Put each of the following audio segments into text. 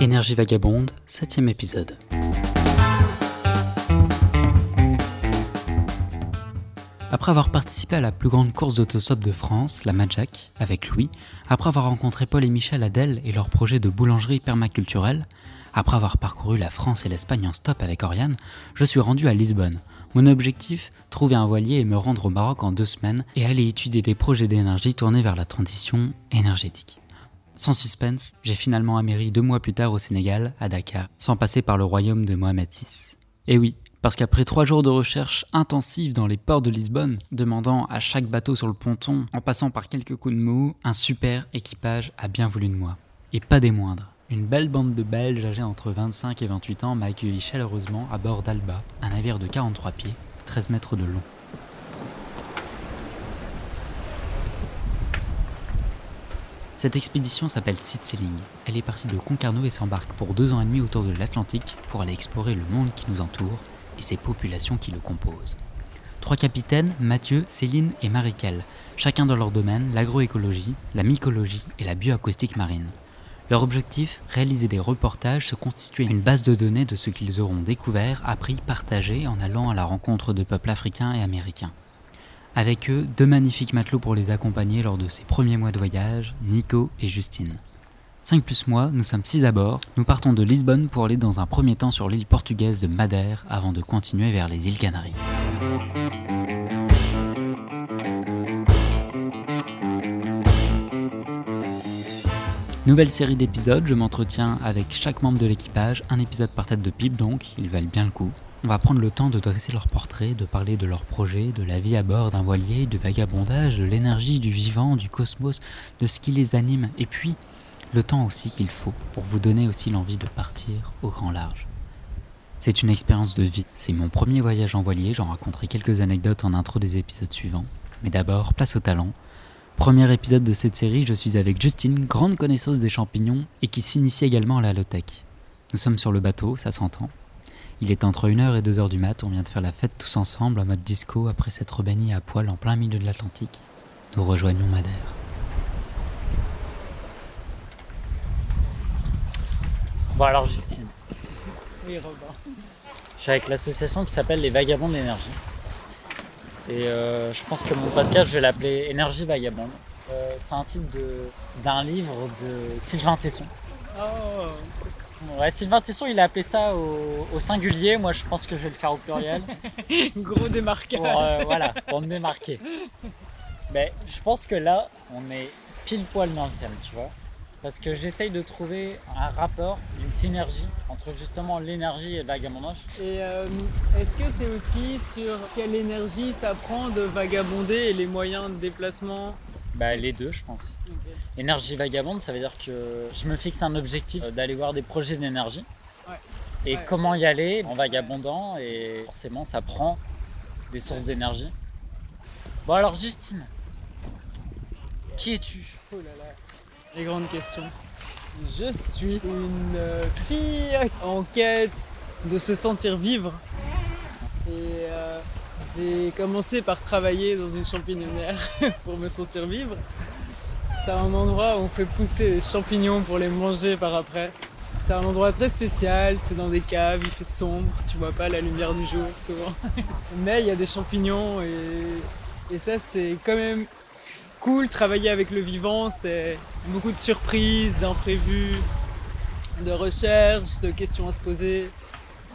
Énergie vagabonde, septième épisode. Après avoir participé à la plus grande course d'autostop de France, la Majak, avec Louis, après avoir rencontré Paul et Michel Adèle et leur projet de boulangerie permaculturelle, après avoir parcouru la France et l'Espagne en stop avec Oriane, je suis rendu à Lisbonne. Mon objectif, trouver un voilier et me rendre au Maroc en deux semaines et aller étudier des projets d'énergie tournés vers la transition énergétique. Sans suspense, j'ai finalement améri deux mois plus tard au Sénégal, à Dakar, sans passer par le royaume de Mohamed VI. Et oui, parce qu'après trois jours de recherche intensive dans les ports de Lisbonne, demandant à chaque bateau sur le ponton, en passant par quelques coups de mou, un super équipage a bien voulu de moi. Et pas des moindres. Une belle bande de Belges âgés entre 25 et 28 ans m'a accueilli chaleureusement à bord d'Alba, un navire de 43 pieds, 13 mètres de long. Cette expédition s'appelle Sailing. Elle est partie de Concarneau et s'embarque pour deux ans et demi autour de l'Atlantique pour aller explorer le monde qui nous entoure et ses populations qui le composent. Trois capitaines, Mathieu, Céline et Marikel, chacun dans leur domaine, l'agroécologie, la mycologie et la bioacoustique marine. Leur objectif, réaliser des reportages, se constituer une base de données de ce qu'ils auront découvert, appris, partagé en allant à la rencontre de peuples africains et américains. Avec eux, deux magnifiques matelots pour les accompagner lors de ces premiers mois de voyage, Nico et Justine. 5 plus moi, nous sommes 6 à bord. Nous partons de Lisbonne pour aller dans un premier temps sur l'île portugaise de Madère avant de continuer vers les îles Canaries. Nouvelle série d'épisodes, je m'entretiens avec chaque membre de l'équipage, un épisode par tête de pipe donc, ils valent bien le coup. On va prendre le temps de dresser leur portrait, de parler de leurs projets, de la vie à bord d'un voilier, du vagabondage, de l'énergie, du vivant, du cosmos, de ce qui les anime, et puis le temps aussi qu'il faut pour vous donner aussi l'envie de partir au grand large. C'est une expérience de vie, c'est mon premier voyage en voilier, j'en raconterai quelques anecdotes en intro des épisodes suivants. Mais d'abord, place au talent. Premier épisode de cette série, je suis avec Justine, grande connaisseuse des champignons et qui s'initie également à la low-tech. Nous sommes sur le bateau, ça s'entend. Il est entre 1h et 2h du mat, on vient de faire la fête tous ensemble en mode disco après s'être baigné à poil en plein milieu de l'Atlantique. Nous rejoignons Madère. Bon alors Justine. Oui, Robin. Je suis avec l'association qui s'appelle les Vagabonds de l'énergie. Et euh, je pense que mon podcast, je vais l'appeler Énergie Vagabonde. Euh, c'est un titre d'un livre de Sylvain Tesson. Oh, Ouais, Sylvain Tesson, il a appelé ça au, au singulier. Moi, je pense que je vais le faire au pluriel. gros démarquage. pour, euh, voilà, pour me démarquer. Mais je pense que là, on est pile poil dans le thème, tu vois. Parce que j'essaye de trouver un rapport, une synergie entre justement l'énergie et le vagabondage. Et euh, est-ce que c'est aussi sur quelle énergie ça prend de vagabonder et les moyens de déplacement Bah, les deux, je pense. Énergie vagabonde, ça veut dire que je me fixe un objectif euh, d'aller voir des projets d'énergie. Ouais. Et Ouais. comment y aller en vagabondant, et forcément, ça prend des sources d'énergie. Bon, alors, Justine, qui es-tu? Oh là là, les grandes questions. Je suis une euh, fille en quête de se sentir vivre. Et euh, j'ai commencé par travailler dans une champignonnière pour me sentir vivre. C'est un endroit où on fait pousser les champignons pour les manger par après. C'est un endroit très spécial, c'est dans des caves, il fait sombre, tu vois pas la lumière du jour souvent. Mais il y a des champignons et, et ça c'est quand même cool. Travailler avec le vivant, c'est beaucoup de surprises, d'imprévus, de recherches, de questions à se poser.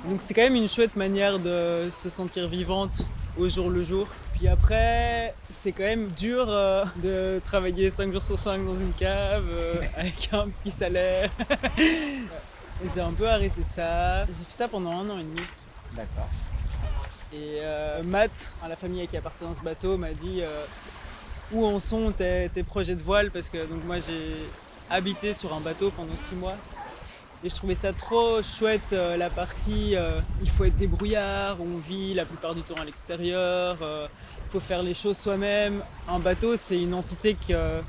Donc c'est quand même une chouette manière de se sentir vivante au jour le jour. Puis après, c'est quand même dur euh, de travailler 5 jours sur 5 dans une cave euh, avec un petit salaire. J'ai un peu arrêté ça. J'ai fait ça pendant un an et demi. D'accord. Et euh, Matt, la famille à qui appartient ce bateau, m'a dit où en sont tes, tes projets de voile? Parce que donc moi j'ai habité sur un bateau pendant six mois et je trouvais ça trop chouette euh, la partie euh, il faut être débrouillard, on vit la plupart du temps à l'extérieur, euh, il faut faire les choses soi-même. Un bateau c'est une entité que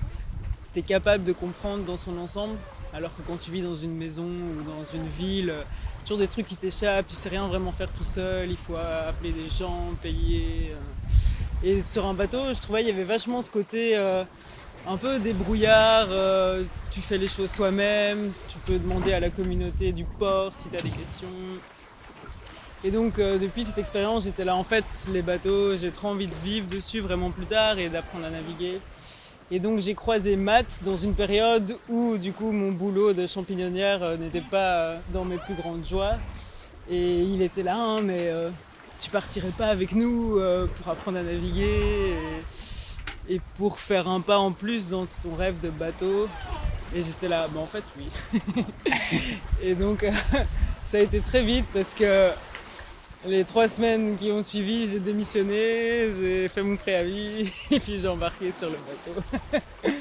tu es capable de comprendre dans son ensemble alors que quand tu vis dans une maison ou dans une ville euh, toujours des trucs qui t'échappent, tu sais rien vraiment faire tout seul, il faut appeler des gens, payer. euh. Et sur un bateau, je trouvais il y avait vachement ce côté euh, un peu débrouillard, tu fais les choses toi-même, tu peux demander à la communauté du port si tu as des questions. Et donc depuis cette expérience, j'étais là en fait, les bateaux, j'ai trop envie de vivre dessus vraiment plus tard et d'apprendre à naviguer. Et donc j'ai croisé Matt dans une période où du coup mon boulot de champignonnière euh, n'était pas euh, dans mes plus grandes joies. Et il était là, hein, mais euh, tu partirais pas avec nous pour apprendre à naviguer pour faire un pas en plus dans ton rêve de bateau. Et j'étais là, bah en fait oui. et donc ça a été très vite parce que les trois semaines qui ont suivi, j'ai démissionné, j'ai fait mon préavis et puis j'ai embarqué sur le bateau.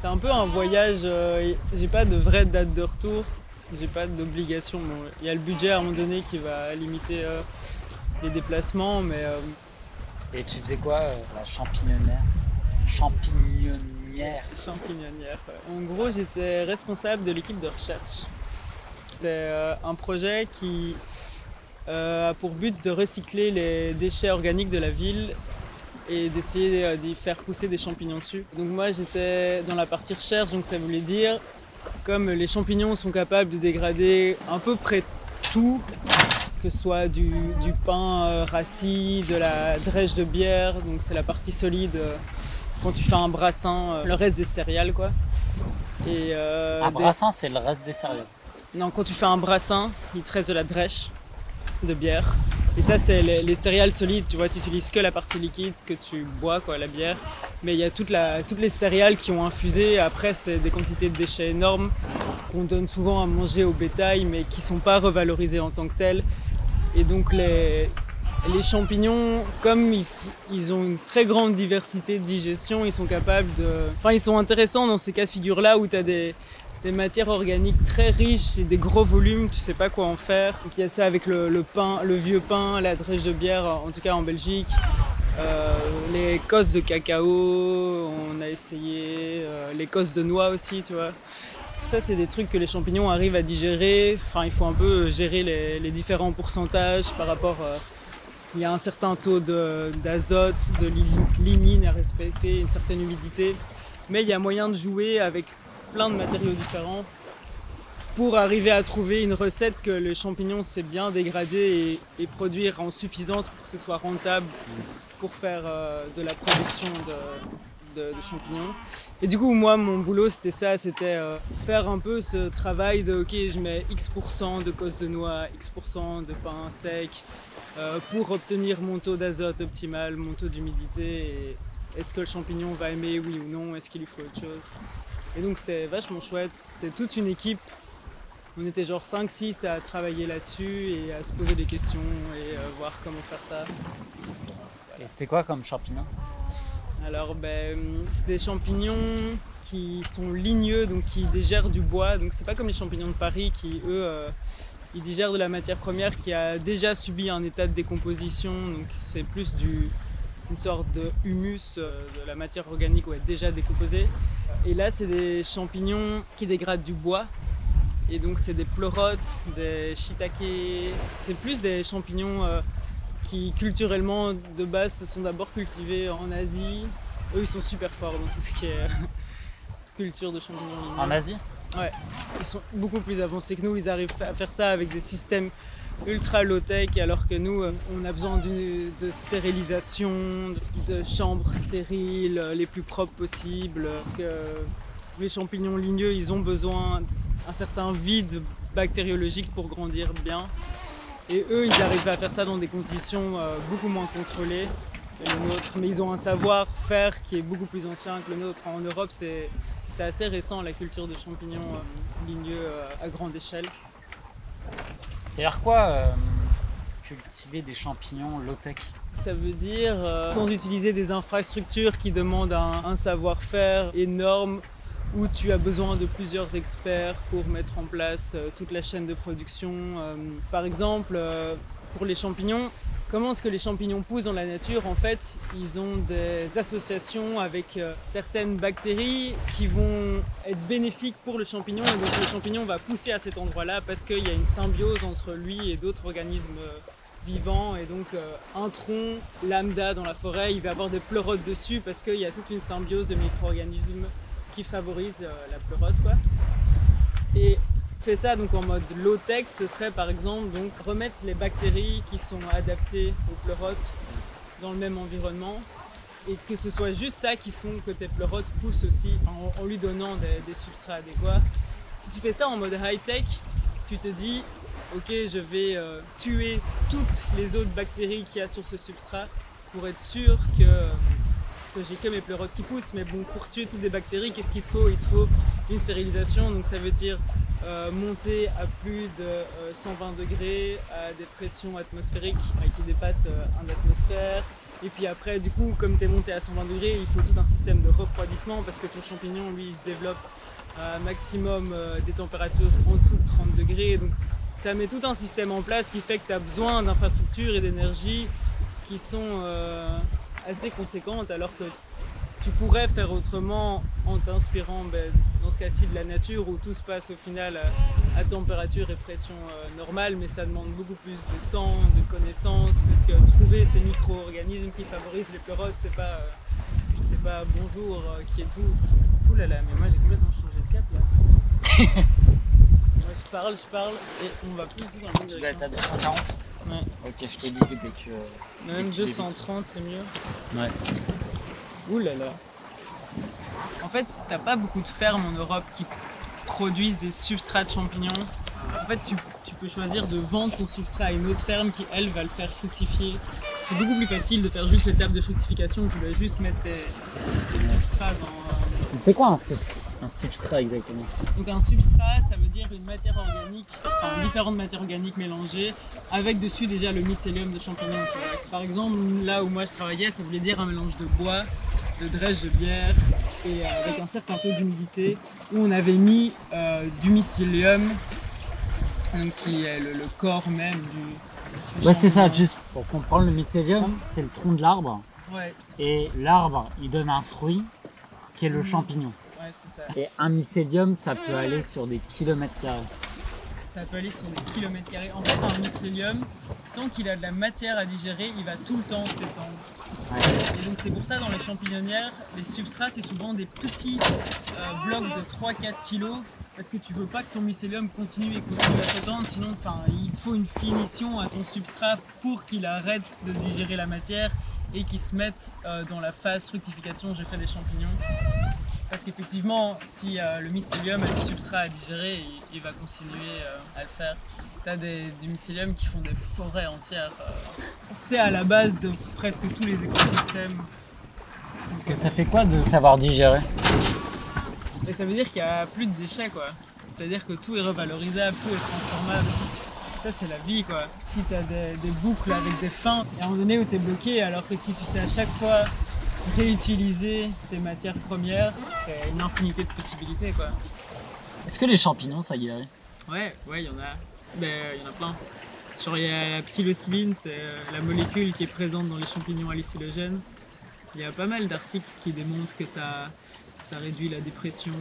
C'est un peu un voyage, euh, j'ai pas de vraie date de retour, j'ai pas d'obligation. Il y a le budget à un moment donné qui va limiter euh, les déplacements, mais. Euh, et tu faisais quoi, la champignonnière? Champignonnière Champignonnière. En gros, j'étais responsable de l'équipe de recherche. C'était un projet qui euh, a pour but de recycler les déchets organiques de la ville et d'essayer euh, d'y faire pousser des champignons dessus. Donc moi j'étais dans la partie recherche, donc ça voulait dire comme les champignons sont capables de dégrader à peu près tout, que ce soit du, pain euh, rassis, de la drèche de bière, donc c'est la partie solide quand tu fais un brassin, le reste des céréales quoi. Et, un brassin c'est le reste des céréales Non, quand tu fais un brassin, il te reste de la drèche de bière. Et ça, c'est les, céréales solides, tu vois, tu utilises que la partie liquide que tu bois, quoi, la bière. Mais il y a toute la, toutes les céréales qui ont infusé. Après, c'est des quantités de déchets énormes qu'on donne souvent à manger au bétail, mais qui sont pas revalorisées en tant que telles. Et donc, les, les champignons, comme ils, ils, ont une très grande diversité de digestion, ils sont capables de. Enfin, ils sont intéressants dans ces cas de figure-là où tu as des, des matières organiques très riches et des gros volumes, tu sais pas quoi en faire. Donc il y a ça avec le, pain, le vieux pain, la drèche de bière, en tout cas en Belgique. Euh, les cosses de cacao, on a essayé, euh, les cosses de noix aussi, tu vois. Tout ça, c'est des trucs que les champignons arrivent à digérer. Enfin, il faut un peu gérer les, différents pourcentages par rapport. Euh, il y a un certain taux d'azote, de, de lignine à respecter, une certaine humidité. Mais il y a moyen de jouer avec plein de matériaux différents pour arriver à trouver une recette que le champignon sait bien dégrader et, produire en suffisance pour que ce soit rentable pour faire euh, de la production de, champignons. Et du coup, moi, mon boulot, c'était ça, c'était euh, faire un peu ce travail de, ok, je mets X% de cosses de noix, X% de pain sec, euh, pour obtenir mon taux d'azote optimal, mon taux d'humidité, est-ce que le champignon va aimer, oui ou non, est-ce qu'il lui faut autre chose. Et donc c'était vachement chouette, c'était toute une équipe. On était genre 5-6 à travailler là-dessus et à se poser des questions et euh, voir comment faire ça. Et c'était quoi comme champignons Alors ben, c'est des champignons qui sont ligneux, donc qui digèrent du bois. Donc c'est pas comme les champignons de Paris qui eux euh, ils digèrent de la matière première qui a déjà subi un état de décomposition. Donc c'est plus du, une sorte de humus, euh, de la matière organique ouais, déjà décomposée. Et là, c'est des champignons qui dégradent du bois. Et donc, c'est des pleurotes, des shiitake. C'est plus des champignons euh, qui, culturellement, de base, se sont d'abord cultivés en Asie. Eux, ils sont super forts dans tout ce qui est culture de champignons. En Asie? Ouais. Ils sont beaucoup plus avancés que nous. Ils arrivent à faire ça avec des systèmes ultra low-tech alors que nous euh, on a besoin de stérilisation, de chambres stériles les plus propres possibles parce que les champignons ligneux ils ont besoin d'un certain vide bactériologique pour grandir bien et eux ils arrivent à faire ça dans des conditions euh, beaucoup moins contrôlées que le nôtre mais ils ont un savoir-faire qui est beaucoup plus ancien que le nôtre. En Europe c'est assez récent la culture de champignons euh, ligneux à grande échelle. C'est-à-dire quoi euh, cultiver des champignons low-tech? Ça veut dire euh, sans utiliser des infrastructures qui demandent un, savoir-faire énorme où tu as besoin de plusieurs experts pour mettre en place euh, toute la chaîne de production. par exemple, pour les champignons, Comment est-ce que les champignons poussent dans la nature? En fait, ils ont des associations avec euh, certaines bactéries qui vont être bénéfiques pour le champignon et donc le champignon va pousser à cet endroit-là parce qu'il y a une symbiose entre lui et d'autres organismes euh, vivant et donc euh, un tronc lambda dans la forêt, il va avoir des pleurotes dessus parce qu'il y a toute une symbiose de micro-organismes qui favorise euh, la pleurote quoi. Et fait ça donc en mode low-tech, ce serait par exemple donc remettre les bactéries qui sont adaptées aux pleurotes dans le même environnement et que ce soit juste ça qui font que tes pleurotes poussent aussi, en, lui donnant des, substrats adéquats. Si tu fais ça en mode high-tech, tu te dis ok je vais euh, tuer toutes les autres bactéries qu'il y a sur ce substrat pour être sûr que, j'ai que mes pleurotes qui poussent. Mais bon, pour tuer toutes les bactéries, qu'est-ce qu'il te faut? Il te faut une stérilisation, donc ça veut dire euh, monter à plus de 120 euh, degrés à des pressions atmosphériques qui dépassent un atmosphère. Et puis après, du coup, comme tu es monté à 120 degrés, il faut tout un système de refroidissement parce que ton champignon, lui, il se développe à maximum des températures en dessous de 30 degrés. Donc ça met tout un système en place qui fait que tu as besoin d'infrastructures et d'énergie qui sont euh, assez conséquentes alors que tu pourrais faire autrement en t'inspirant ben, dans ce cas-ci de la nature où tout se passe au final à, température et pression euh, normale mais ça demande beaucoup plus de temps, de connaissances parce que trouver ces micro-organismes qui favorisent les pleurotes c'est pas, euh, c'est pas bonjour qui êtes-vous Ouh là là mais moi j'ai complètement changé de cap là je parle, je parle et on va plus du tout dans la Tu vas être à 240 Ouais. Ok, je t'ai dit dès que. Même 230, c'est mieux. Ouais. Ouh là là. En fait, t'as pas beaucoup de fermes en Europe qui produisent des substrats de champignons. En fait, tu, peux choisir de vendre ton substrat à une autre ferme qui, elle, va le faire fructifier. C'est beaucoup plus facile de faire juste l'étape de fructification. Tu vas juste mettre tes, tes substrats dans. C'est quoi un substrat? Un substrat exactement. Donc un substrat, ça veut dire une matière organique, enfin différentes matières organiques mélangées, avec dessus déjà le mycélium de champignons. Par exemple, là où moi je travaillais, ça voulait dire un mélange de bois, de drèche de bière et euh, avec un certain taux d'humidité, où on avait mis euh, du mycélium, qui est le, corps même du. ouais, c'est ça, juste pour comprendre, le mycélium, c'est le tronc de l'arbre. Ouais. Et l'arbre, il donne un fruit qui est le mmh. champignon. Et un mycélium, ça peut aller sur des kilomètres carrés. Ça peut aller sur des kilomètres carrés. En fait, un mycélium, tant qu'il a de la matière à digérer, il va tout le temps s'étendre. Et donc c'est pour ça dans les champignonnières, les substrats c'est souvent des petits euh, blocs de 3-4 kg parce que tu veux pas que ton mycélium continue et continue à s'étendre, sinon il te faut une finition à ton substrat pour qu'il arrête de digérer la matière et qu'il se mette euh, dans la phase fructification, je fais des champignons. Parce qu'effectivement, si euh, le mycélium a du substrat à digérer, il, va continuer euh, à le faire. Tu as des, mycéliums qui font des forêts entières. C'est à la base de presque tous les écosystèmes. Parce que ça fait quoi de savoir digérer? Et Ça veut dire qu'il n'y a plus de déchets quoi. C'est-à-dire que tout est revalorisable, tout est transformable. Ça c'est la vie quoi. Si tu as des, des, boucles avec des fins, il y a un moment donné où tu es bloqué alors que si tu sais à chaque fois réutiliser tes matières premières, c'est une infinité de possibilités quoi. Est-ce que les champignons ça guérit? Ouais, ouais, il y en a. Ben, il y en a plein. Genre il y a la psilocybine, c'est euh, la molécule qui est présente dans les champignons hallucinogènes. Il y a pas mal d'articles qui démontrent que ça, ça réduit la dépression,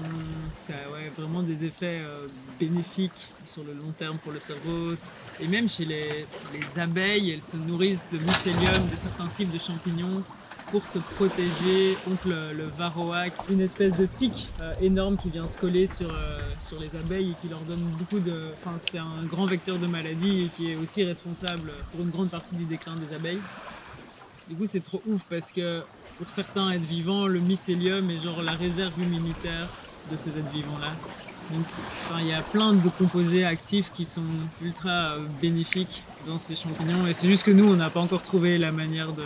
ça a vraiment des effets euh, bénéfiques sur le long terme pour le cerveau. Et même chez les, les abeilles, elles se nourrissent de mycélium, de certains types de champignons pour se protéger contre le, varroa, une espèce de tique euh, énorme qui vient se coller sur, euh, sur les abeilles et qui leur donne beaucoup de... Enfin, c'est un grand vecteur de maladie et qui est aussi responsable pour une grande partie du déclin des abeilles. Du coup, c'est trop ouf parce que pour certains êtres vivants, le mycélium est genre la réserve immunitaire de ces êtres vivants-là. Donc, enfin, il y a plein de composés actifs qui sont ultra euh, bénéfiques dans ces champignons. Et c'est juste que nous, on n'a pas encore trouvé la manière de,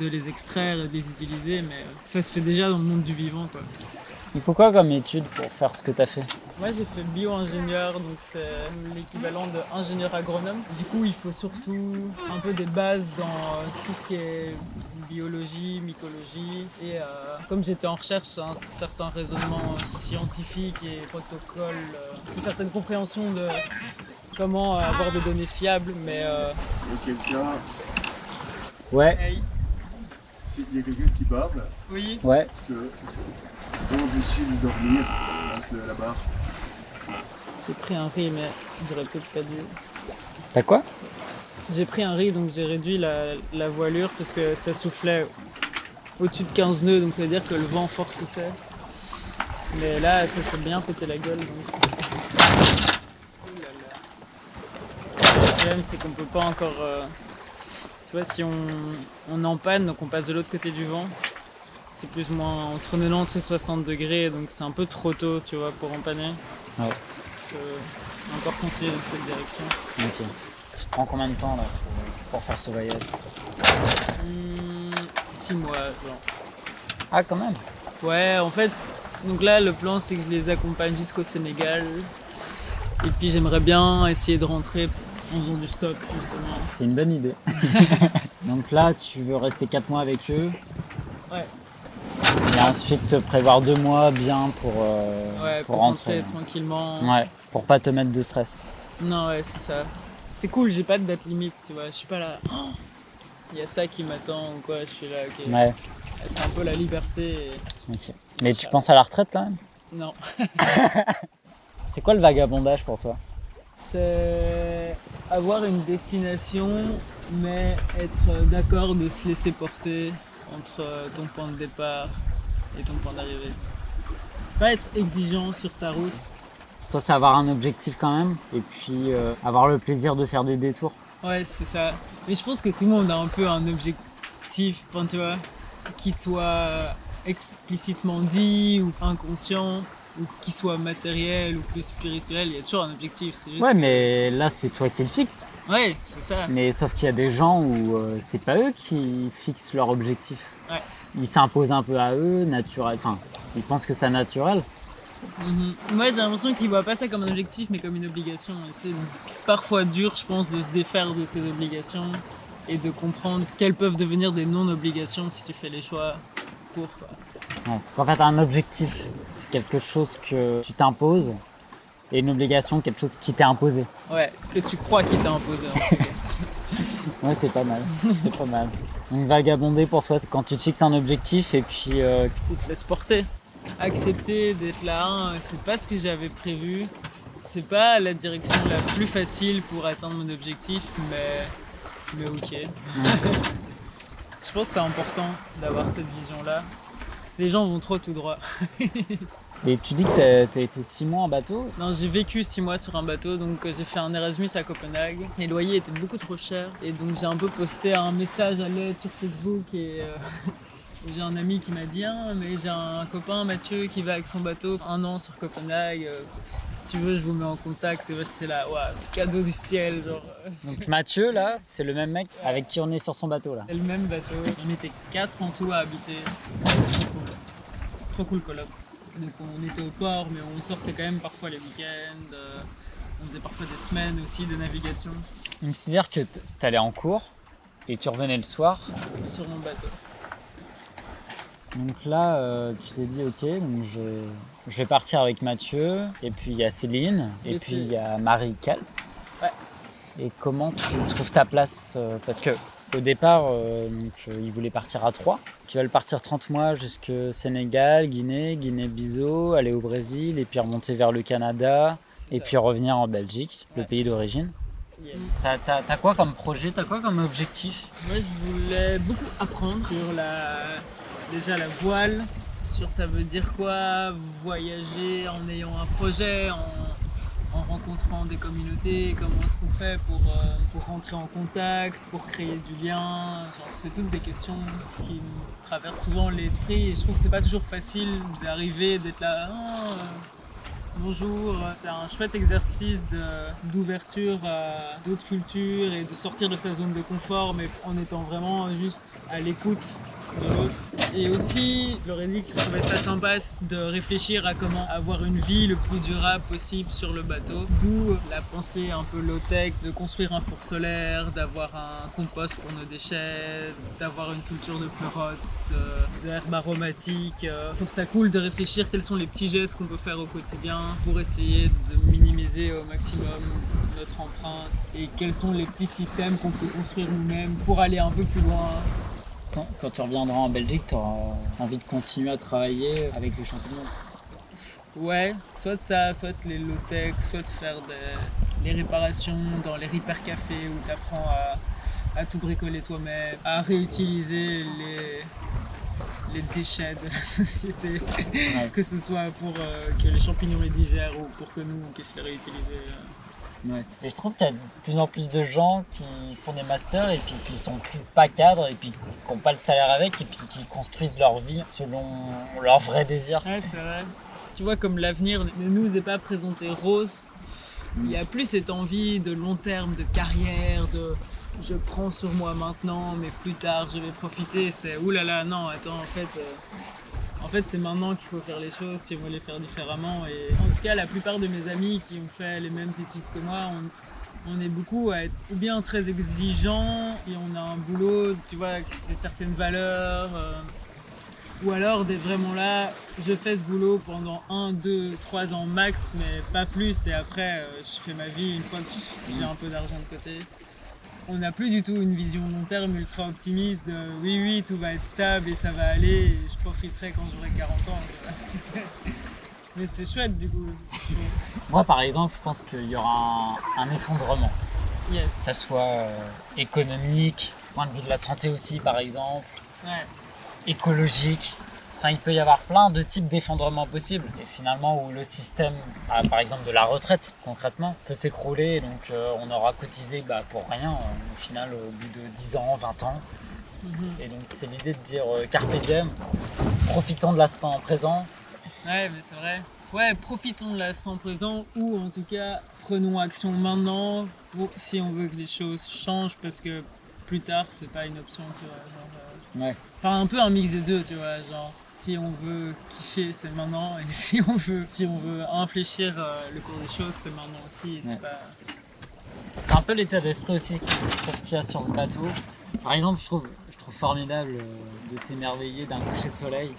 de les extraire et de les utiliser, mais ça se fait déjà dans le monde du vivant. Quoi. Il faut quoi comme étude pour faire ce que tu as fait? Moi j'ai fait bio-ingénieur, donc c'est l'équivalent d'ingénieur agronome. Du coup il faut surtout un peu des bases dans euh, tout ce qui est biologie, mycologie. Et euh, comme j'étais en recherche, un certain raisonnement scientifique et protocole, euh, une certaine compréhension de comment avoir des données fiables. Mais, cas Ouais il y a quelqu'un qui parle. Oui. Ouais. Que c'est bon de dormir avec la barre. J'ai pris un riz, mais j'aurais peut-être pas dû. T'as quoi? J'ai pris un riz, donc j'ai réduit la, voilure parce que ça soufflait au-dessus de 15 nœuds, donc ça veut dire que le vent forçait. Mais là, ça s'est bien pété la gueule. Le problème, c'est qu'on peut pas encore. Euh, tu vois, si on, on empanne, donc on passe de l'autre côté du vent, c'est plus ou moins entre 90 et 60 degrés, donc c'est un peu trop tôt, tu vois, pour empanner. Ouais. encore continuer dans cette direction. Ok. Tu prends combien de temps là pour, faire ce voyage 6 hmm, mois, genre. Ah, quand même Ouais, en fait, donc là, le plan, c'est que je les accompagne jusqu'au Sénégal. Et puis j'aimerais bien essayer de rentrer en faisant du stop, justement. C'est une bonne idée. donc là, tu veux rester 4 mois avec eux Ouais. Et ensuite prévoir deux mois bien pour, euh, pour, rentrer, tranquillement. Ouais, pour pas te mettre de stress. Non, ouais, c'est ça. C'est cool, j'ai pas de date limite, tu vois. Je suis pas là. Il y a ça qui m'attend ou quoi, je suis là, ok. Ouais. C'est un peu la liberté. Mais tu penses à la retraite quand même? Non. c'est quoi le vagabondage pour toi? C'est avoir une destination, mais être d'accord de se laisser porter entre ton point de départ et ton point d'arrivée. Pas être exigeant sur ta route. Toi, c'est avoir un objectif quand même, et puis euh, avoir le plaisir de faire des détours. Ouais, c'est ça. Mais je pense que tout le monde a un peu un objectif, tu vois, qui soit explicitement dit ou inconscient ou qui soit matériel ou plus spirituel, il y a toujours un objectif. Juste ouais, mais là, c'est toi qui le fixes. Ouais, c'est ça. Mais sauf qu'il y a des gens où euh, c'est pas eux qui fixent leur objectif. Ouais. Ils s'imposent un peu à eux, naturel. Enfin, ils pensent que c'est naturel. Mhm. Moi, j'ai l'impression qu'ils voient pas ça comme un objectif, mais comme une obligation. Et c'est parfois dur, je pense, de se défaire de ces obligations et de comprendre qu'elles peuvent devenir des non-obligations si tu fais les choix pour. En fait, un objectif, c'est quelque chose que tu t'imposes et une obligation, quelque chose qui t'est imposé. Ouais, que tu crois qu'il t'a imposé. ouais, c'est pas mal. C'est pas mal. Donc vagabonder pour toi, c'est quand tu te fixes un objectif et puis... Euh... Tu te laisses porter. Accepter d'être là, hein, c'est pas ce que j'avais prévu. C'est pas la direction la plus facile pour atteindre mon objectif, mais, mais ok. Je pense que c'est important d'avoir cette vision-là les gens vont trop tout droit. Et tu dis que tu as, été 6 mois en bateau? Non, j'ai vécu 6 mois sur un bateau, donc euh, j'ai fait un Erasmus à Copenhague. Les loyers étaient beaucoup trop chers, et donc j'ai un peu posté un message à l'aide sur Facebook et euh, j'ai un ami qui m'a dit ah, mais j'ai un copain Mathieu qui va avec son bateau un an sur Copenhague. Euh, si tu veux, je vous mets en contact. Et moi j'étais là, ouais, cadeau du ciel. Genre. Donc Mathieu là, c'est le même mec avec qui on est sur son bateau là. C'est le même bateau. On était quatre en tout à habiter. Trop cool. Trop cool coloc. Donc on était au port, mais on sortait quand même parfois les week-ends. Euh, on faisait parfois des semaines aussi de navigation. Donc c'est-à-dire que t'allais en cours et tu revenais le soir Sur mon bateau. Donc là, euh, tu t'es dit, ok, je, vais partir avec Mathieu, et puis il y a Céline, et, puis il y a Marie-Cal. Ouais. Et comment tu trouves ta place euh, Parce que au départ, euh, ils voulaient partir à trois, qui veulent partir 30 mois jusqu'au Sénégal, Guinée, Guinée-Bissau, aller au Brésil, et puis remonter vers le Canada, et puis revenir en Belgique, le pays d'origine. T'as quoi comme projet, t'as quoi comme objectif? Moi je voulais beaucoup apprendre sur la déjà la voile, sur ça veut dire quoi, voyager en ayant un projet, en, rencontrant des communautés, comment est-ce qu'on fait pour, euh, pour rentrer en contact, pour créer du lien? C'est toutes des questions qui me traversent souvent l'esprit et je trouve que c'est pas toujours facile d'arriver, d'être là. Ah, bonjour, c'est un chouette exercice d'ouverture à d'autres cultures et de sortir de sa zone de confort, mais en étant vraiment juste à l'écoute l'autre. Et aussi, que je trouvais ça sympa de réfléchir à comment avoir une vie le plus durable possible sur le bateau. D'où la pensée un peu low-tech de construire un four solaire, d'avoir un compost pour nos déchets, d'avoir une culture de pleurote, d'herbes aromatiques. Je trouve ça cool de réfléchir quels sont les petits gestes qu'on peut faire au quotidien pour essayer de minimiser au maximum notre empreinte et quels sont les petits systèmes qu'on peut construire nous-mêmes pour aller un peu plus loin quand, tu reviendras en Belgique, tu auras envie de continuer à travailler avec les champignons Ouais, soit ça, soit les low-tech, soit de faire des, les réparations dans les repair cafés où tu apprends à, à tout bricoler toi-même, à réutiliser les, les déchets de la société, que ce soit pour euh, que les champignons les digèrent ou pour que nous on puisse les réutiliser. euh. Ouais. Et je trouve qu'il y a de plus en plus de gens qui font des masters et puis qui sont plus pas cadres et puis qui n'ont pas le salaire avec et puis qui construisent leur vie selon leurs vrais désirs. Ouais, c'est vrai. Tu vois, comme l'avenir ne nous est pas présenté rose, il y a plus cette envie de long terme, de carrière, de je prends sur moi maintenant, mais plus tard je vais profiter. C'est oulala, non, attends, en fait, euh, en fait c'est maintenant qu'il faut faire les choses si on veut les faire différemment. Et en tout cas, la plupart de mes amis qui ont fait les mêmes études que moi, on, est beaucoup à être ou bien très exigeants, si on a un boulot, tu vois, que c'est certaines valeurs. euh, ou alors d'être vraiment là, je fais ce boulot pendant 1, 2, 3 ans max, mais pas plus, et après euh, je fais ma vie une fois que j'ai un peu d'argent de côté. On n'a plus du tout une vision long terme ultra optimiste de oui, oui, tout va être stable et ça va aller, et je profiterai quand j'aurai 40 ans. mais c'est chouette du coup. Moi par exemple, je pense qu'il y aura un, un effondrement, que ça soit euh, économique, point de vue de la santé aussi par exemple, Ouais. écologique. Enfin, il peut y avoir plein de types d'effondrements possibles. Et finalement, où le système, ah, par exemple de la retraite, concrètement, peut s'écrouler. Et Donc, euh, on aura cotisé bah, pour rien, euh, au final, au bout de 10 ans, 20 ans. Et donc, c'est l'idée de dire euh, carpe diem, profitons de l'instant présent. Ouais, mais c'est vrai. Ouais, profitons de l'instant présent ou en tout cas prenons action maintenant pour, si on veut que les choses changent parce que plus tard c'est pas une option, vois. Ouais. Enfin, un peu un mix des deux, tu vois. Genre, si on veut kiffer, c'est maintenant. Et si on veut, si on veut infléchir euh, le cours des choses, c'est maintenant aussi. C'est Ouais. pas... C'est un peu l'état d'esprit aussi qu'il y a sur ce bateau. Par exemple, je trouve, je trouve formidable euh, de s'émerveiller d'un coucher de soleil.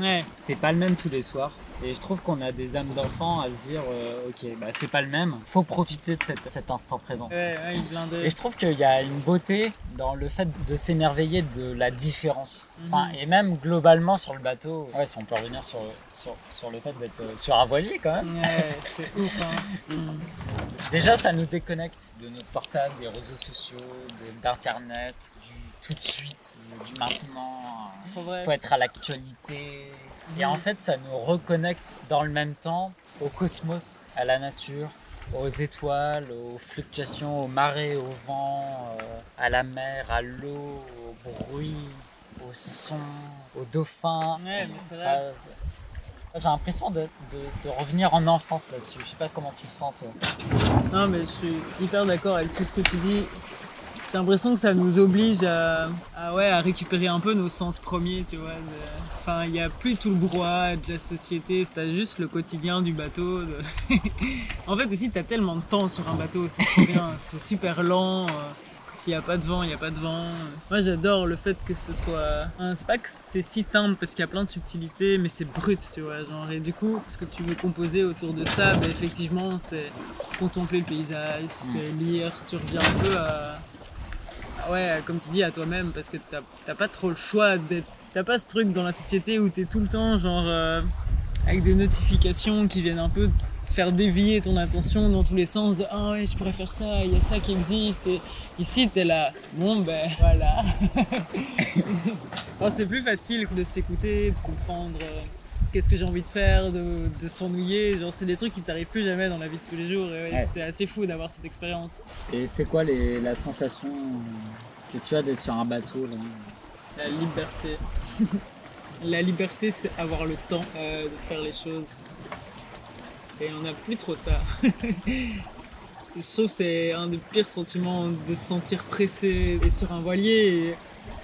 Ouais, c'est pas le même tous les soirs. Et je trouve qu'on a des âmes d'enfants à se dire, euh, ok, bah c'est pas le même, faut profiter de cet, cet instant présent. ouais, ouais. Et je trouve qu'il y a une beauté dans le fait de s'émerveiller de la différence. Enfin, et même globalement sur le bateau, ouais, si on peut revenir sur, sur, sur le fait d'être euh, sur un voilier quand même. C'est ouf, hein. Déjà, ça nous déconnecte de notre portable, des réseaux sociaux, d'internet, du tout de suite, euh, du maintenant. Trop vrai. faut être à l'actualité. Et en fait, ça nous reconnecte dans le même temps au cosmos, à la nature, aux étoiles, aux fluctuations, aux marées, au vent, euh, à la mer, à l'eau, au bruit, au son, aux dauphins. Ouais, mais c'est vrai. Enfin, c'est- J'ai l'impression de, de- de revenir en enfance là-dessus. Je sais pas comment tu le sens, toi. Non, mais je suis hyper d'accord avec tout ce que tu dis. J'ai l'impression que ça nous oblige à, ouais, à récupérer un peu nos sens premiers, tu vois. Enfin, il n'y a plus tout le brouhaha de la société, c'est juste le quotidien du bateau. en fait, aussi, tu as tellement de temps sur un bateau, c'est c'est super lent. euh, S'il n'y a pas de vent, il n'y a pas de vent. Moi, j'adore le fait que ce soit. c'est pas que c'est si simple parce qu'il y a plein de subtilités, mais c'est brut, tu vois. Genre, et du coup, ce que tu veux composer autour de ça, ben, effectivement, c'est contempler le paysage, c'est lire, tu reviens un peu à. Ouais, comme tu dis, à toi-même, parce que t'as pas trop le choix d'être. T'as pas ce truc dans la société où t'es tout le temps, genre, euh, avec des notifications qui viennent un peu te faire dévier ton attention dans tous les sens. Ah ouais, je pourrais faire ça, il y a ça qui existe. Et ici, t'es là. Bon, ben voilà. C'est plus facile de s'écouter, de comprendre. Qu'est-ce que j'ai envie de faire, de, de s'ennuyer, genre c'est des trucs qui t'arrivent plus jamais dans la vie de tous les jours et ouais, Ouais. c'est assez fou d'avoir cette expérience. Et c'est quoi les, la sensation que tu as d'être sur un bateau là La liberté. la liberté, c'est avoir le temps euh, de faire les choses. Et on n'a plus trop ça. Je trouve que c'est un des pires sentiments de se sentir pressé. Et sur un voilier, et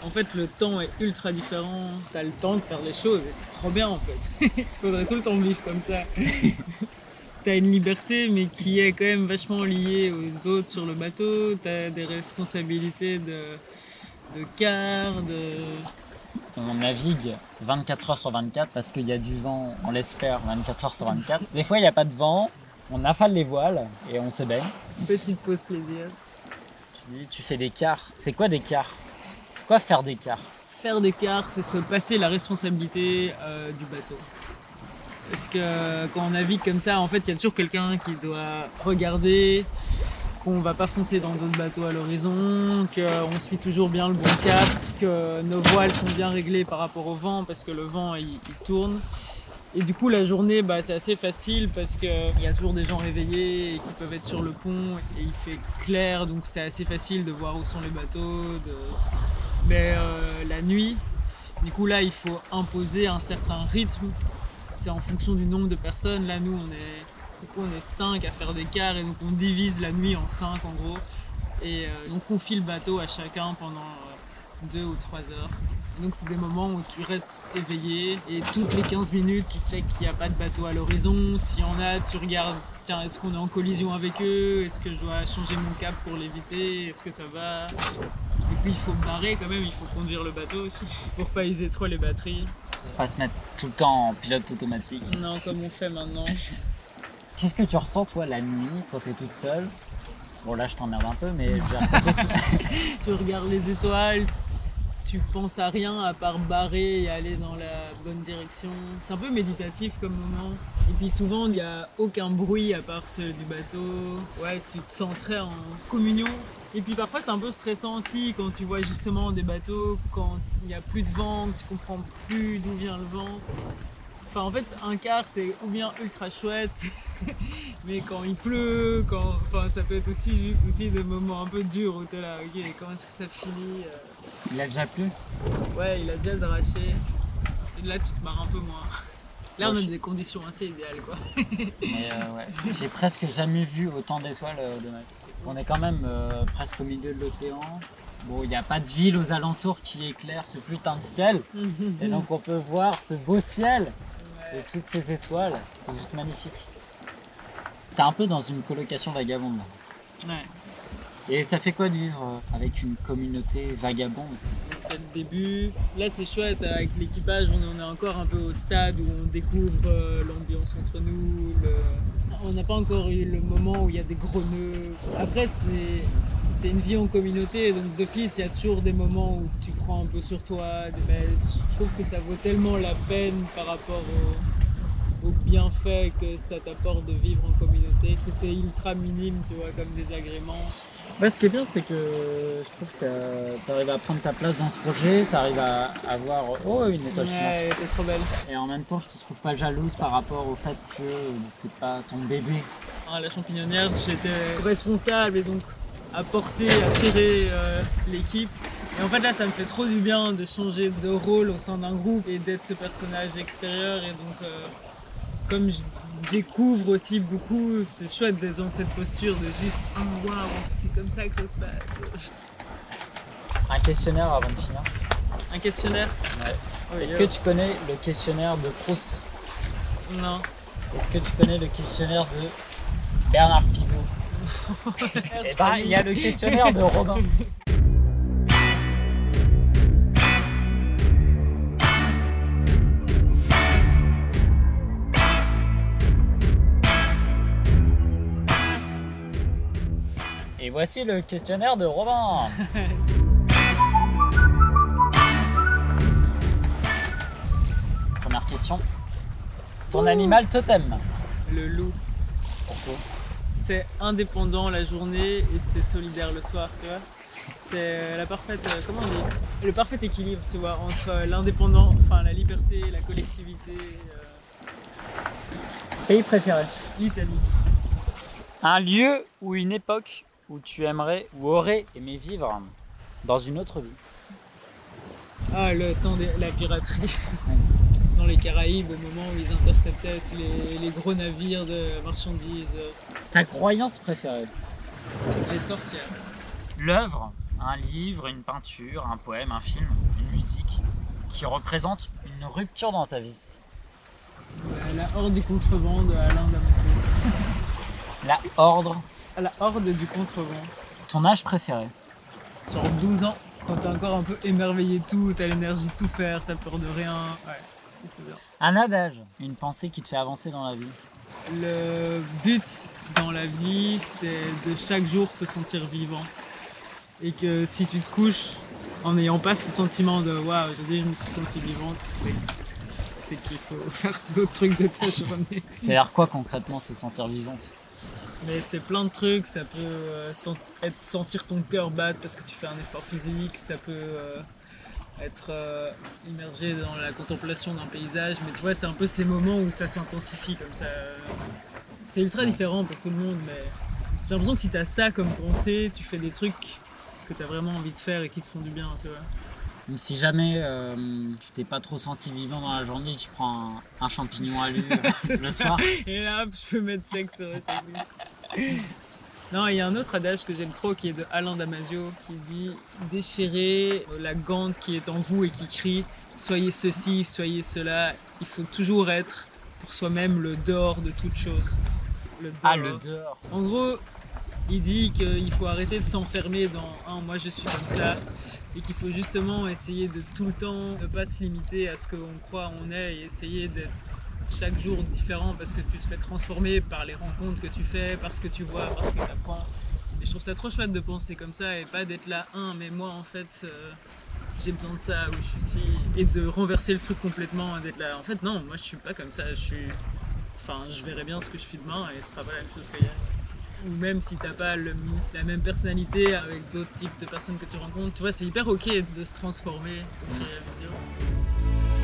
en fait, le temps est ultra différent. T'as le temps de faire les choses et c'est trop bien en fait. Il faudrait tout le temps vivre comme ça. T'as une liberté, mais qui est quand même vachement liée aux autres sur le bateau. T'as des responsabilités de, de quart, de. On navigue 24 heures sur 24 parce qu'il y a du vent, on l'espère, 24 heures sur 24. Des fois, il n'y a pas de vent, on affale les voiles et on se baigne. Petite pause plaisir. Tu dis, tu fais des quarts. C'est quoi des quarts? C'est quoi faire des quarts Faire des quarts, c'est se passer la responsabilité euh, du bateau. Parce que quand on navigue comme ça, en fait, il y a toujours quelqu'un qui doit regarder, qu'on va pas foncer dans d'autres bateaux à l'horizon, qu'on suit toujours bien le bon cap, que nos voiles sont bien réglées par rapport au vent, parce que le vent, il, tourne. Et du coup, la journée, bah, c'est assez facile parce qu'il y a toujours des gens réveillés et qui peuvent être sur le pont et il fait clair, donc c'est assez facile de voir où sont les bateaux. de- Mais euh, la nuit, du coup, là, il faut imposer un certain rythme. C'est en fonction du nombre de personnes. Là, nous, on est, du coup, on est 5 à faire des quarts et donc on divise la nuit en 5 en gros. Et euh, on confie le bateau à chacun pendant 2 ou 3 heures. Donc c'est des moments où tu restes éveillé et toutes les 15 minutes tu checkes qu'il n'y a pas de bateau à l'horizon. S'il y en a, tu regardes, tiens, est-ce qu'on est en collision avec eux? Est-ce que je dois changer mon cap pour l'éviter? Est-ce que ça va? Et puis il faut barrer quand même, il faut conduire le bateau aussi pour pas user trop les batteries. Pas se mettre tout le temps en pilote automatique. Non, comme on fait maintenant. Qu'est-ce que tu ressens toi la nuit quand t'es toute seule? Bon là je t'emmerde un peu mais je veux dire, tu regardes les étoiles, tu penses à rien à part barrer et aller dans la bonne direction. C'est un peu méditatif comme moment. Et puis souvent, il n'y a aucun bruit à part ceux du bateau. Ouais, tu te sens très en communion. Et puis parfois, c'est un peu stressant aussi quand tu vois justement des bateaux, quand il n'y a plus de vent, que tu comprends plus d'où vient le vent. Enfin, en fait, un quart, c'est ou bien ultra chouette, mais quand il pleut, quand, enfin, ça peut être aussi juste aussi des moments un peu durs où t'es là, ok, comment est-ce que ça finit euh. il a déjà plu? Ouais, il a déjà draché. Et là, tu te marres un peu moins. Là, on a des conditions assez idéales, quoi. Mais euh, ouais, j'ai presque jamais vu autant d'étoiles euh, de ma vie. On est quand même euh, presque au milieu de l'océan. Bon, il n'y a pas de ville aux alentours qui éclaire ce putain de ciel. Et donc on peut voir ce beau ciel et toutes ces étoiles. C'est juste magnifique. T'es un peu dans une colocation vagabonde. là. Ouais. Et ça fait quoi de vivre euh, avec une communauté vagabonde? C'est le début. Là, c'est chouette. Avec l'équipage, on est encore un peu au stade où on découvre euh, l'ambiance entre nous. le- On n'a pas encore eu le moment où il y a des gros nœuds. Après, c'est. C'est une vie en communauté, donc d'office, il y a toujours des moments où tu crois un peu sur toi. Mais je trouve que ça vaut tellement la peine par rapport au, au bienfait que ça t'apporte de vivre en communauté, que c'est ultra minime, tu vois, comme désagrément. Ouais, ce qui est bien, c'est que je trouve que tu arrives à prendre ta place dans ce projet, tu arrives à avoir oh, une étoile. Ouais, c'est trop belle. Et en même temps, je te trouve pas jalouse par rapport au fait que c'est pas ton bébé. à la champignonnière, j'étais responsable et donc à porter, à tirer euh, l'équipe. Et en fait là, ça me fait trop du bien de changer de rôle au sein d'un groupe et d'être ce personnage extérieur. Et donc, euh, comme je découvre aussi beaucoup, c'est chouette d'être dans cette posture de juste ah waouh, c'est comme ça que ça se passe. Un questionnaire avant de finir. Un questionnaire Ouais. Oh, Est-ce que tu connais le questionnaire de Proust? Non. Est-ce que tu connais le questionnaire de Bernard Pivot? Eh ben, il y a le questionnaire de Robin. Et voici le questionnaire de Robin. Première question. Ton animal totem Le loup. Pourquoi? C'est indépendant la journée et c'est solidaire le soir, tu vois. C'est la parfaite, euh, comment on dit? Le parfait équilibre, tu vois, entre euh, l'indépendant, enfin la liberté, la collectivité, euh, Pays préféré l'Italie. Un lieu ou une époque où tu aimerais ou aurais aimé vivre dans une autre vie. Ah, le temps de la piraterie. Dans les Caraïbes, au moment où ils interceptaient tous les, les gros navires de marchandises, Ta croyance préférée les sorcières. L'œuvre, un livre, une peinture, un poème, un film, une musique qui représente une rupture dans ta vie. Euh, la horde du contreband de Alain Damasio. La horde, À la horde du contreband. ton âge préféré. Genre 12 ans, quand t'es encore un peu émerveillé tout, t'as l'énergie de tout faire, t'as peur de rien. Ouais, c'est bien. Un adage, une pensée qui te fait avancer dans la vie. Le but dans la vie, c'est de chaque jour se sentir vivant. Et que si tu te couches en n'ayant pas ce sentiment de waouh, aujourd'hui je me suis sentie vivante, c'est- c'est qu'il faut faire d'autres trucs de ta journée. Ça a l'air quoi concrètement se sentir vivante? Mais c'est plein de trucs, ça peut euh, être sentir ton cœur battre parce que tu fais un effort physique, ça peut euh, être euh, immergé dans la contemplation d'un paysage, mais tu vois, c'est un peu ces moments où ça s'intensifie comme ça. C'est ultra différent pour tout le monde, mais j'ai l'impression que si t'as ça comme pensée, tu fais des trucs que t'as vraiment envie de faire et qui te font du bien, tu vois. Donc si jamais euh, tu t'es pas trop senti vivant dans la journée, tu prends un, un champignon à l'huile le soir. Et là, hop, je peux mettre check sur le champignon. Non, il y a un autre adage que j'aime trop qui est de Alain Damasio qui dit Déchirez la gante qui est en vous et qui crie Soyez ceci, soyez cela. Il faut toujours être pour soi-même le dehors de toute chose. Le Ah le dehors. En gros, il dit qu'il faut arrêter de s'enfermer dans un moi je suis comme ça et qu'il faut justement essayer de tout le temps ne pas se limiter à ce qu'on croit on est et essayer d'être chaque jour différent parce que tu te fais transformer par les rencontres que tu fais, par ce que tu vois, par ce que tu apprends. Et je trouve ça trop chouette de penser comme ça et pas d'être là, un, mais moi en fait euh, j'ai besoin de ça ou je suis ici et de renverser le truc complètement et d'être là. En fait, non, moi je suis pas comme ça, je suis. Enfin, je verrai bien ce que je suis demain et ce sera pas la même chose qu'hier ou même si t'as pas le- la même personnalité avec d'autres types de personnes que tu rencontres, tu vois, c'est hyper ok de se transformer au fur et à mesure.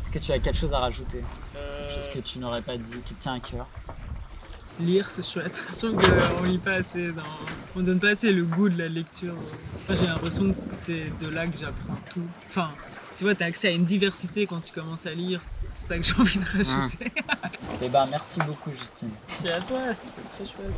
Est-ce que tu as quelque chose à rajouter? Euh, Quelque chose que tu n'aurais pas dit, qui te tient à cœur? Lire, c'est chouette. Je trouve qu'on lit pas assez dans... On donne pas assez le goût de la lecture. Moi, j'ai l'impression que c'est de là que j'apprends tout. Enfin, tu vois, t'as accès à une diversité quand tu commences à lire. C'est ça que j'ai envie de rajouter. Eh ben merci beaucoup Justine. C'est à toi, c'était très chouette.